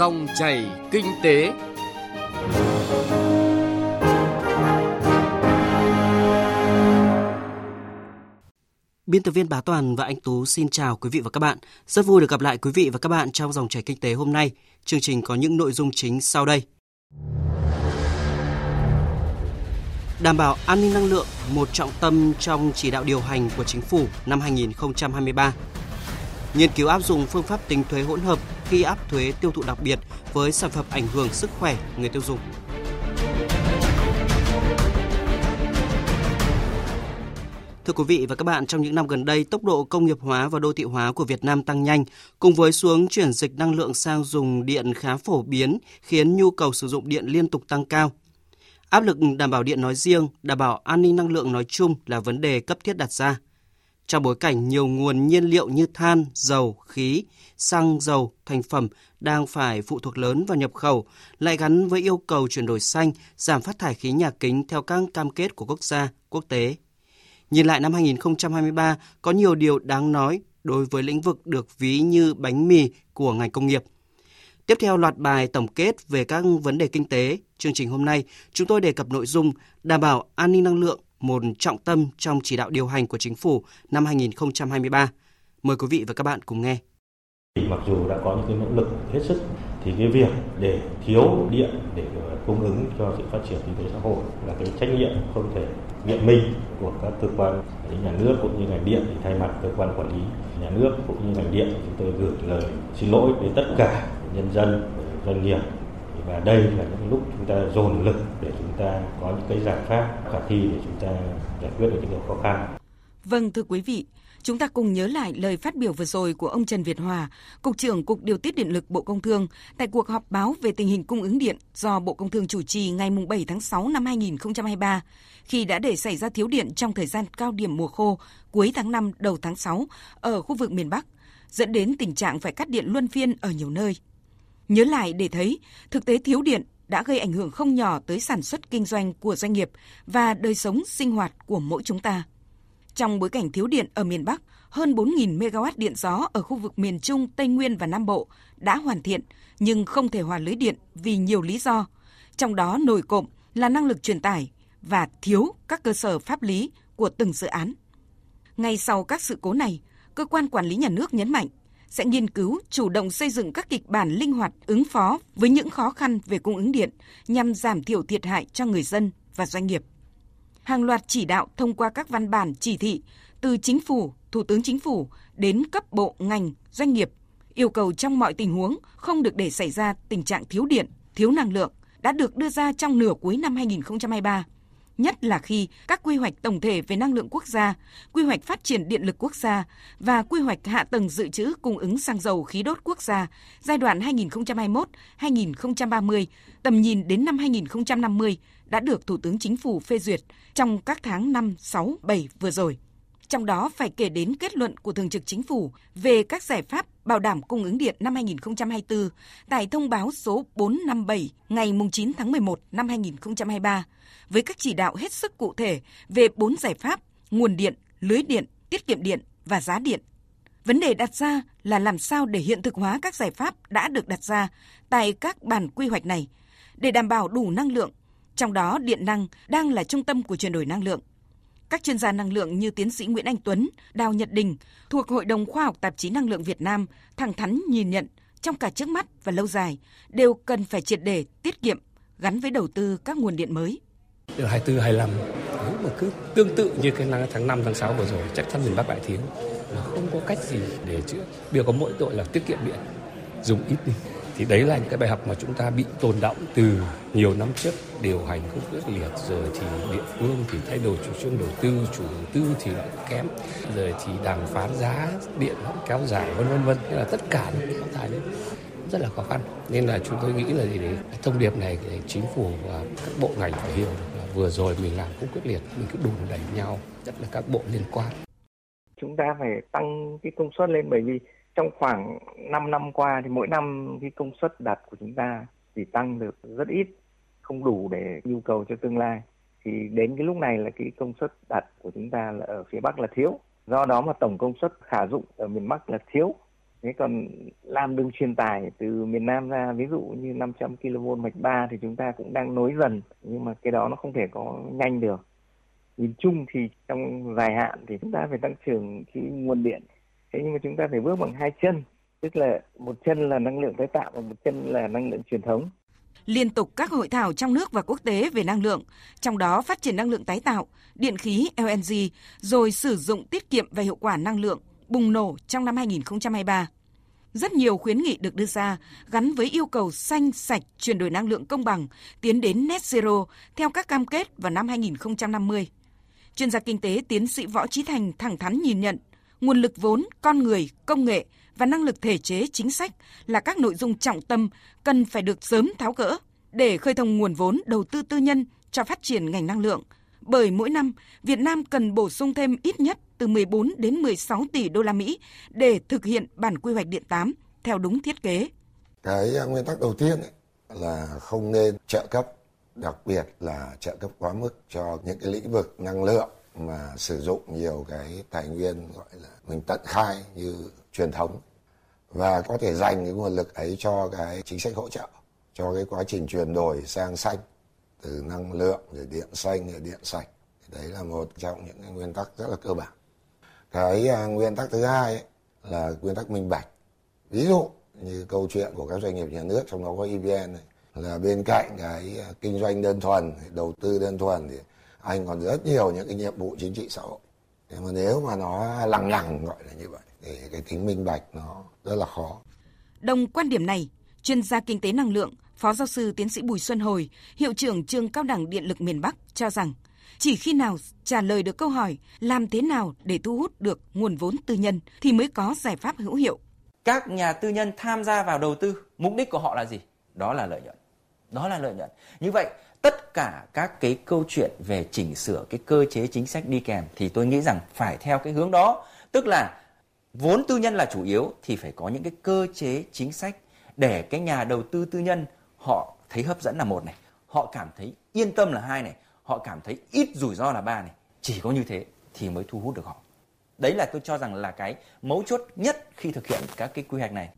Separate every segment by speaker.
Speaker 1: Dòng chảy kinh tế.
Speaker 2: Biên tập viên Bá Toàn và anh Tú xin chào quý vị và các bạn. Rất vui được gặp lại quý vị và các bạn trong dòng chảy kinh tế hôm nay. Chương trình có những nội dung chính sau đây. Đảm bảo an ninh năng lượng, một trọng tâm trong chỉ đạo điều hành của chính phủ năm 2023. Nghiên cứu áp dụng phương pháp tính thuế hỗn hợp khi áp thuế tiêu thụ đặc biệt với sản phẩm ảnh hưởng sức khỏe người tiêu dùng. Thưa quý vị và các bạn, trong những năm gần đây, tốc độ công nghiệp hóa và đô thị hóa của Việt Nam tăng nhanh, cùng với xuống chuyển dịch năng lượng sang dùng điện khá phổ biến, khiến nhu cầu sử dụng điện liên tục tăng cao. Áp lực đảm bảo điện nói riêng, đảm bảo an ninh năng lượng nói chung là vấn đề cấp thiết đặt ra. Trong bối cảnh nhiều nguồn nhiên liệu như than, dầu, khí, xăng, dầu, thành phẩm đang phải phụ thuộc lớn vào nhập khẩu, lại gắn với yêu cầu chuyển đổi xanh, giảm phát thải khí nhà kính theo các cam kết của quốc gia, quốc tế. Nhìn lại năm 2023, có nhiều điều đáng nói đối với lĩnh vực được ví như bánh mì của ngành công nghiệp – Tiếp theo loạt bài tổng kết về các vấn đề kinh tế, chương trình hôm nay chúng tôi đề cập nội dung đảm bảo an ninh năng lượng, một trọng tâm trong chỉ đạo điều hành của chính phủ năm 2023. Mời quý vị và các bạn cùng nghe.
Speaker 3: Mặc dù đã có những cái nỗ lực hết sức, thì cái việc để thiếu điện để ờ, cung ứng cho sự phát triển kinh tế xã hội là cái trách nhiệm không thể biện minh của các cơ quan nhà nước cũng như ngành điện thì thay mặt cơ quan quản lý nhà nước cũng như ngành điện chúng tôi gửi lời xin lỗi đến tất cả nhân dân, doanh nghiệp và đây là những lúc chúng ta dồn lực để chúng ta có những cái giải pháp khả thi để chúng ta giải quyết được những điều khó khăn.
Speaker 4: Vâng thưa quý vị, Chúng ta cùng nhớ lại lời phát biểu vừa rồi của ông Trần Việt Hòa, Cục trưởng Cục Điều tiết Điện lực Bộ Công Thương tại cuộc họp báo về tình hình cung ứng điện do Bộ Công Thương chủ trì ngày 7 tháng 6 năm 2023, khi đã để xảy ra thiếu điện trong thời gian cao điểm mùa khô cuối tháng 5 đầu tháng 6 ở khu vực miền Bắc, dẫn đến tình trạng phải cắt điện luân phiên ở nhiều nơi. Nhớ lại để thấy, thực tế thiếu điện đã gây ảnh hưởng không nhỏ tới sản xuất kinh doanh của doanh nghiệp và đời sống sinh hoạt của mỗi chúng ta. Trong bối cảnh thiếu điện ở miền Bắc, hơn 4.000 MW điện gió ở khu vực miền Trung, Tây Nguyên và Nam Bộ đã hoàn thiện nhưng không thể hòa lưới điện vì nhiều lý do. Trong đó nổi cộng là năng lực truyền tải và thiếu các cơ sở pháp lý của từng dự án. Ngay sau các sự cố này, cơ quan quản lý nhà nước nhấn mạnh sẽ nghiên cứu chủ động xây dựng các kịch bản linh hoạt ứng phó với những khó khăn về cung ứng điện nhằm giảm thiểu thiệt hại cho người dân và doanh nghiệp. Hàng loạt chỉ đạo thông qua các văn bản chỉ thị từ chính phủ, thủ tướng chính phủ đến cấp bộ ngành, doanh nghiệp yêu cầu trong mọi tình huống không được để xảy ra tình trạng thiếu điện, thiếu năng lượng đã được đưa ra trong nửa cuối năm 2023 nhất là khi các quy hoạch tổng thể về năng lượng quốc gia, quy hoạch phát triển điện lực quốc gia và quy hoạch hạ tầng dự trữ cung ứng xăng dầu khí đốt quốc gia giai đoạn 2021-2030, tầm nhìn đến năm 2050 đã được Thủ tướng Chính phủ phê duyệt trong các tháng 5, 6, 7 vừa rồi. Trong đó phải kể đến kết luận của Thường trực Chính phủ về các giải pháp bảo đảm cung ứng điện năm 2024 tại thông báo số 457 ngày 9 tháng 11 năm 2023 với các chỉ đạo hết sức cụ thể về bốn giải pháp nguồn điện, lưới điện, tiết kiệm điện và giá điện. Vấn đề đặt ra là làm sao để hiện thực hóa các giải pháp đã được đặt ra tại các bản quy hoạch này để đảm bảo đủ năng lượng, trong đó điện năng đang là trung tâm của chuyển đổi năng lượng. Các chuyên gia năng lượng như tiến sĩ Nguyễn Anh Tuấn, Đào Nhật Đình thuộc Hội đồng Khoa học Tạp chí Năng lượng Việt Nam thẳng thắn nhìn nhận trong cả trước mắt và lâu dài đều cần phải triệt để tiết kiệm gắn với đầu tư các nguồn điện mới.
Speaker 5: từ 24, 25 nếu mà cứ tương tự như cái tháng 5, tháng 6 vừa rồi chắc chắn miền Bắc lại thiếu mà không có cách gì để chữa. Điều có mỗi tội là tiết kiệm điện, dùng ít đi thì đấy là những cái bài học mà chúng ta bị tồn động từ nhiều năm trước. Điều hành không quyết liệt, rồi thì địa phương thì thay đổi chủ trương đầu tư, chủ đầu tư thì lại kém, rồi thì đàm phán giá điện nó kéo dài, vân vân vân. Thế là tất cả những cái thải đấy rất là khó khăn. Nên là chúng tôi nghĩ là gì đấy thông điệp này thì chính phủ và các bộ ngành phải hiểu được là vừa rồi mình làm không quyết liệt, mình cứ đùn đẩy nhau, nhất là các bộ liên quan.
Speaker 6: Chúng ta phải tăng cái công suất lên bởi vì trong khoảng 5 năm qua thì mỗi năm cái công suất đặt của chúng ta chỉ tăng được rất ít, không đủ để nhu cầu cho tương lai. Thì đến cái lúc này là cái công suất đặt của chúng ta là ở phía Bắc là thiếu. Do đó mà tổng công suất khả dụng ở miền Bắc là thiếu. Thế còn làm đường truyền tải từ miền Nam ra ví dụ như 500 kV mạch 3 thì chúng ta cũng đang nối dần nhưng mà cái đó nó không thể có nhanh được. Nhìn chung thì trong dài hạn thì chúng ta phải tăng trưởng cái nguồn điện. Thế nhưng mà chúng ta phải bước bằng hai chân, tức là một chân là năng lượng tái tạo và một chân là năng lượng truyền thống
Speaker 4: liên tục các hội thảo trong nước và quốc tế về năng lượng, trong đó phát triển năng lượng tái tạo, điện khí LNG, rồi sử dụng tiết kiệm và hiệu quả năng lượng bùng nổ trong năm 2023. Rất nhiều khuyến nghị được đưa ra gắn với yêu cầu xanh, sạch, chuyển đổi năng lượng công bằng, tiến đến net zero theo các cam kết vào năm 2050. Chuyên gia kinh tế tiến sĩ Võ Trí Thành thẳng thắn nhìn nhận, nguồn lực vốn, con người, công nghệ và năng lực thể chế chính sách là các nội dung trọng tâm cần phải được sớm tháo gỡ để khơi thông nguồn vốn đầu tư tư nhân cho phát triển ngành năng lượng. Bởi mỗi năm, Việt Nam cần bổ sung thêm ít nhất từ 14 đến 16 tỷ đô la Mỹ để thực hiện bản quy hoạch điện 8 theo đúng thiết kế.
Speaker 7: Cái à, nguyên tắc đầu tiên là không nên trợ cấp, đặc biệt là trợ cấp quá mức cho những cái lĩnh vực năng lượng mà sử dụng nhiều cái tài nguyên gọi là mình tận khai như truyền thống. Và có thể dành cái nguồn lực ấy cho cái chính sách hỗ trợ cho cái quá trình chuyển đổi sang xanh từ năng lượng rồi điện xanh rồi điện sạch. Đấy là một trong những cái nguyên tắc rất là cơ bản. Cái à, nguyên tắc thứ hai ấy, là nguyên tắc minh bạch. Ví dụ như câu chuyện của các doanh nghiệp nhà nước trong đó có evn này, là bên cạnh cái à, kinh doanh đơn thuần đầu tư đơn thuần thì anh còn rất nhiều những cái nhiệm vụ chính trị xã hội thế mà nếu mà nó lằng nhằng gọi là như vậy thì cái tính minh bạch nó rất là khó
Speaker 4: đồng quan điểm này chuyên gia kinh tế năng lượng phó giáo sư tiến sĩ bùi xuân hồi hiệu trưởng trường cao đẳng điện lực miền bắc cho rằng chỉ khi nào trả lời được câu hỏi làm thế nào để thu hút được nguồn vốn tư nhân thì mới có giải pháp hữu hiệu.
Speaker 8: Các nhà tư nhân tham gia vào đầu tư, mục đích của họ là gì? Đó là lợi nhuận. Đó là lợi nhuận. Như vậy, tất cả các cái câu chuyện về chỉnh sửa cái cơ chế chính sách đi kèm thì tôi nghĩ rằng phải theo cái hướng đó, tức là vốn tư nhân là chủ yếu thì phải có những cái cơ chế chính sách để cái nhà đầu tư tư nhân họ thấy hấp dẫn là một này, họ cảm thấy yên tâm là hai này, họ cảm thấy ít rủi ro là ba này. Chỉ có như thế thì mới thu hút được họ. Đấy là tôi cho rằng là cái mấu chốt nhất khi thực hiện các cái quy hoạch này.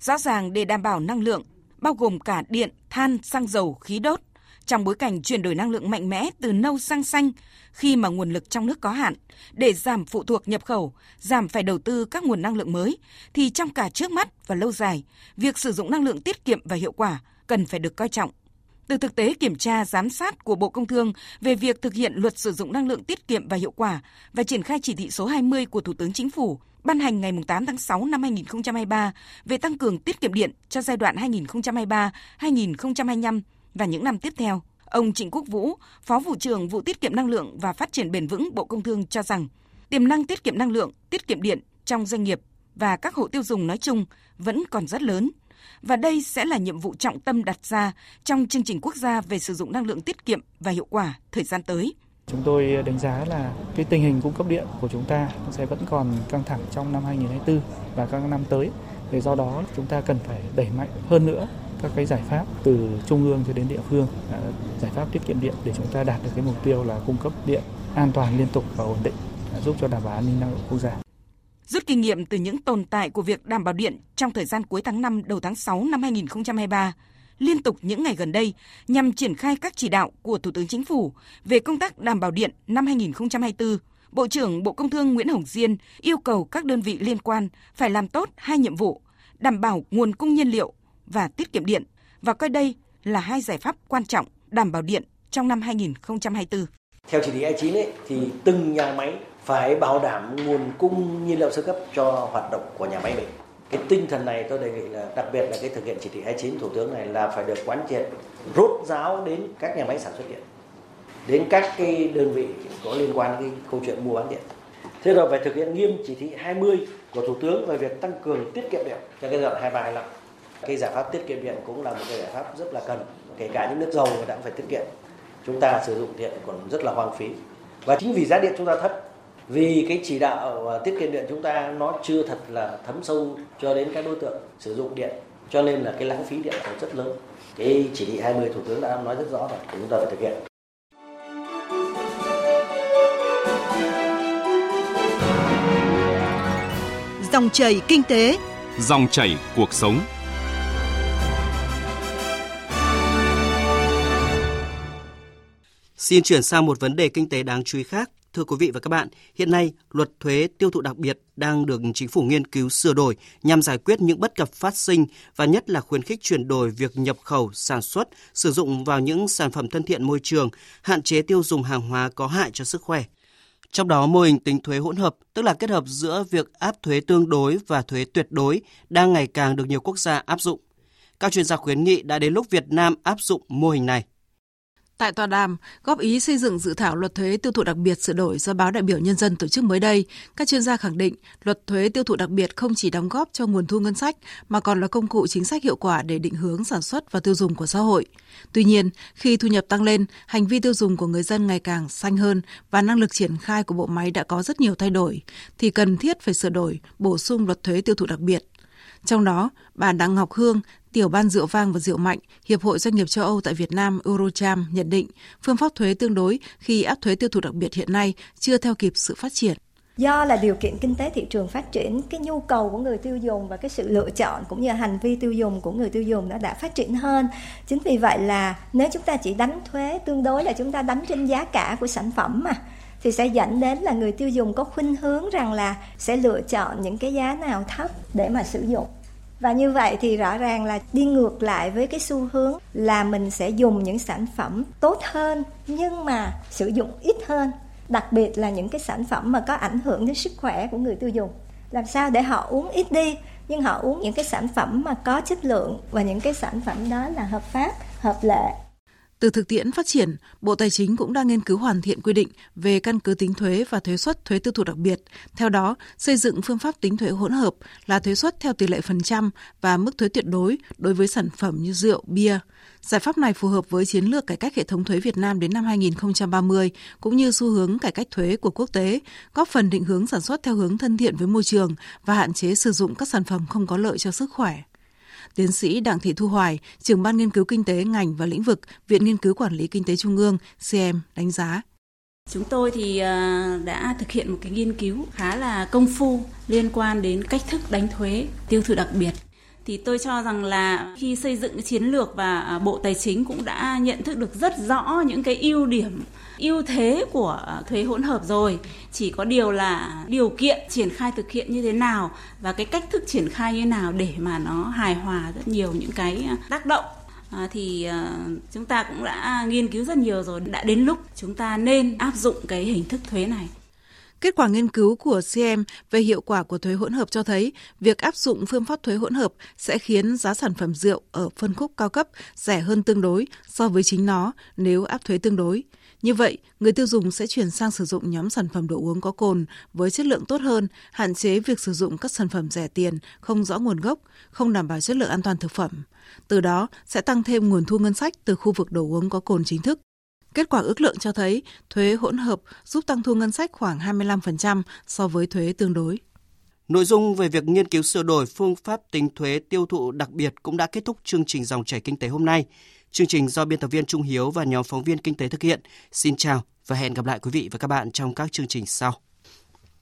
Speaker 4: Rõ ràng để đảm bảo năng lượng bao gồm cả điện than xăng dầu khí đốt trong bối cảnh chuyển đổi năng lượng mạnh mẽ từ nâu sang xanh khi mà nguồn lực trong nước có hạn. Để giảm phụ thuộc nhập khẩu, giảm phải đầu tư các nguồn năng lượng mới thì trong cả trước mắt và lâu dài, việc sử dụng năng lượng tiết kiệm và hiệu quả cần phải được coi trọng. Từ thực tế kiểm tra giám sát của Bộ Công Thương về việc thực hiện luật sử dụng năng lượng tiết kiệm và hiệu quả và triển khai chỉ thị số 20 của Thủ tướng Chính phủ ban hành ngày 8 tháng 6 năm 2023 về tăng cường tiết kiệm điện cho giai đoạn 2023-2025 và những năm tiếp theo. Ông Trịnh Quốc Vũ, Phó vụ trưởng vụ tiết kiệm năng lượng và phát triển bền vững Bộ Công Thương cho rằng tiềm năng tiết kiệm năng lượng, tiết kiệm điện trong doanh nghiệp và các hộ tiêu dùng nói chung vẫn còn rất lớn – và đây sẽ là nhiệm vụ trọng tâm đặt ra trong chương trình quốc gia về sử dụng năng lượng tiết kiệm và hiệu quả thời gian tới.
Speaker 9: Chúng tôi đánh giá là cái tình hình cung cấp điện của chúng ta sẽ vẫn còn căng thẳng trong năm 2024 và các năm tới. Vì do đó chúng ta cần phải đẩy mạnh hơn nữa các cái giải pháp từ trung ương cho đến địa phương, à, giải pháp tiết kiệm điện để chúng ta đạt được cái mục tiêu là cung cấp điện an toàn liên tục và ổn định, à, giúp cho đảm bảo an ninh năng lượng quốc gia.
Speaker 4: Rút kinh nghiệm từ những tồn tại của việc đảm bảo điện trong thời gian cuối tháng 5 đầu tháng 6 năm 2023, liên tục những ngày gần đây nhằm triển khai các chỉ đạo của Thủ tướng Chính phủ về công tác đảm bảo điện năm 2024, Bộ trưởng Bộ Công Thương Nguyễn Hồng Diên yêu cầu các đơn vị liên quan phải làm tốt hai nhiệm vụ, đảm bảo nguồn cung nhiên liệu và tiết kiệm điện và coi đây là hai giải pháp quan trọng đảm bảo điện trong năm 2024.
Speaker 10: Theo chỉ thị 29 ấy, thì từng nhà máy phải bảo đảm nguồn cung nhiên liệu sơ cấp cho hoạt động của nhà máy mình. Cái tinh thần này tôi đề nghị là đặc biệt là cái thực hiện chỉ thị 29 Thủ tướng này là phải được quán triệt rốt ráo đến các nhà máy sản xuất điện, đến các cái đơn vị có liên quan đến cái câu chuyện mua bán điện. Thế rồi phải thực hiện nghiêm chỉ thị 20 của Thủ tướng về việc tăng cường tiết kiệm điện cho cái giai đoạn 23 25. Cái giải pháp tiết kiệm điện cũng là một cái giải pháp rất là cần, kể cả những nước giàu người ta cũng phải tiết kiệm. Chúng ta sử dụng điện còn rất là hoang phí. Và chính vì giá điện chúng ta thấp vì cái chỉ đạo tiết kiệm điện chúng ta nó chưa thật là thấm sâu cho đến các đối tượng sử dụng điện cho nên là cái lãng phí điện còn rất lớn cái chỉ thị 20 thủ tướng đã nói rất rõ rồi chúng ta phải thực hiện
Speaker 11: dòng chảy kinh tế
Speaker 1: Dòng chảy cuộc sống.
Speaker 2: Xin chuyển sang một vấn đề kinh tế đáng chú ý khác. Thưa quý vị và các bạn, hiện nay luật thuế tiêu thụ đặc biệt đang được chính phủ nghiên cứu sửa đổi nhằm giải quyết những bất cập phát sinh và nhất là khuyến khích chuyển đổi việc nhập khẩu, sản xuất, sử dụng vào những sản phẩm thân thiện môi trường, hạn chế tiêu dùng hàng hóa có hại cho sức khỏe. Trong đó, mô hình tính thuế hỗn hợp, tức là kết hợp giữa việc áp thuế tương đối và thuế tuyệt đối, đang ngày càng được nhiều quốc gia áp dụng. Các chuyên gia khuyến nghị đã đến lúc Việt Nam áp dụng mô hình này.
Speaker 11: Tại tòa đàm, góp ý xây dựng dự thảo luật thuế tiêu thụ đặc biệt sửa đổi do báo đại biểu nhân dân tổ chức mới đây, các chuyên gia khẳng định luật thuế tiêu thụ đặc biệt không chỉ đóng góp cho nguồn thu ngân sách mà còn là công cụ chính sách hiệu quả để định hướng sản xuất và tiêu dùng của xã hội. Tuy nhiên, khi thu nhập tăng lên, hành vi tiêu dùng của người dân ngày càng xanh hơn và năng lực triển khai của bộ máy đã có rất nhiều thay đổi, thì cần thiết phải sửa đổi, bổ sung luật thuế tiêu thụ đặc biệt. Trong đó, bà Đặng Ngọc Hương, Tiểu ban rượu vang và rượu mạnh, Hiệp hội Doanh nghiệp châu Âu tại Việt Nam Eurocham nhận định phương pháp thuế tương đối khi áp thuế tiêu thụ đặc biệt hiện nay chưa theo kịp sự phát triển.
Speaker 12: Do là điều kiện kinh tế thị trường phát triển, cái nhu cầu của người tiêu dùng và cái sự lựa chọn cũng như hành vi tiêu dùng của người tiêu dùng nó đã phát triển hơn. Chính vì vậy là nếu chúng ta chỉ đánh thuế tương đối là chúng ta đánh trên giá cả của sản phẩm mà thì sẽ dẫn đến là người tiêu dùng có khuynh hướng rằng là sẽ lựa chọn những cái giá nào thấp để mà sử dụng và như vậy thì rõ ràng là đi ngược lại với cái xu hướng là mình sẽ dùng những sản phẩm tốt hơn, nhưng mà sử dụng ít hơn. Đặc biệt là những cái sản phẩm mà có ảnh hưởng đến sức khỏe của người tiêu dùng. Làm sao để họ uống ít đi, nhưng họ uống những cái sản phẩm mà có chất lượng và những cái sản phẩm đó là hợp pháp, hợp lệ
Speaker 11: từ thực tiễn phát triển, Bộ Tài chính cũng đang nghiên cứu hoàn thiện quy định về căn cứ tính thuế và thuế suất thuế tiêu thụ đặc biệt. Theo đó, xây dựng phương pháp tính thuế hỗn hợp là thuế suất theo tỷ lệ phần trăm và mức thuế tuyệt đối đối với sản phẩm như rượu, bia. Giải pháp này phù hợp với chiến lược cải cách hệ thống thuế Việt Nam đến năm 2030 cũng như xu hướng cải cách thuế của quốc tế, góp phần định hướng sản xuất theo hướng thân thiện với môi trường và hạn chế sử dụng các sản phẩm không có lợi cho sức khỏe. Tiến sĩ Đặng Thị Thu Hoài, trưởng ban nghiên cứu kinh tế ngành và lĩnh vực, Viện Nghiên cứu Quản lý Kinh tế Trung ương, CM, đánh giá.
Speaker 13: Chúng tôi thì à, đã thực hiện một cái nghiên cứu khá là công phu liên quan đến cách thức đánh thuế tiêu thụ đặc biệt thì tôi cho rằng là khi xây dựng cái chiến lược và à, Bộ Tài chính cũng đã nhận thức được rất rõ những cái ưu điểm ưu thế của à, thuế hỗn hợp rồi. Chỉ có điều là điều kiện triển khai thực hiện như thế nào và cái cách thức triển khai như thế nào để mà nó hài hòa rất nhiều những cái à, tác động À, thì uh, chúng ta cũng đã nghiên cứu rất nhiều rồi. Đã đến lúc chúng ta nên áp dụng cái hình thức thuế này.
Speaker 11: Kết quả nghiên cứu của CM về hiệu quả của thuế hỗn hợp cho thấy việc áp dụng phương pháp thuế hỗn hợp sẽ khiến giá sản phẩm rượu ở phân khúc cao cấp rẻ hơn tương đối so với chính nó nếu áp thuế tương đối. Như vậy, người tiêu dùng sẽ chuyển sang sử dụng nhóm sản phẩm đồ uống có cồn với chất lượng tốt hơn, hạn chế việc sử dụng các sản phẩm rẻ tiền, không rõ nguồn gốc, không đảm bảo chất lượng an toàn thực phẩm. Từ đó sẽ tăng thêm nguồn thu ngân sách từ khu vực đồ uống có cồn chính thức. Kết quả ước lượng cho thấy thuế hỗn hợp giúp tăng thu ngân sách khoảng 25% so với thuế tương đối.
Speaker 2: Nội dung về việc nghiên cứu sửa đổi phương pháp tính thuế tiêu thụ đặc biệt cũng đã kết thúc chương trình dòng chảy kinh tế hôm nay. Chương trình do biên tập viên Trung Hiếu và nhóm phóng viên kinh tế thực hiện. Xin chào và hẹn gặp lại quý vị và các bạn trong các chương trình sau.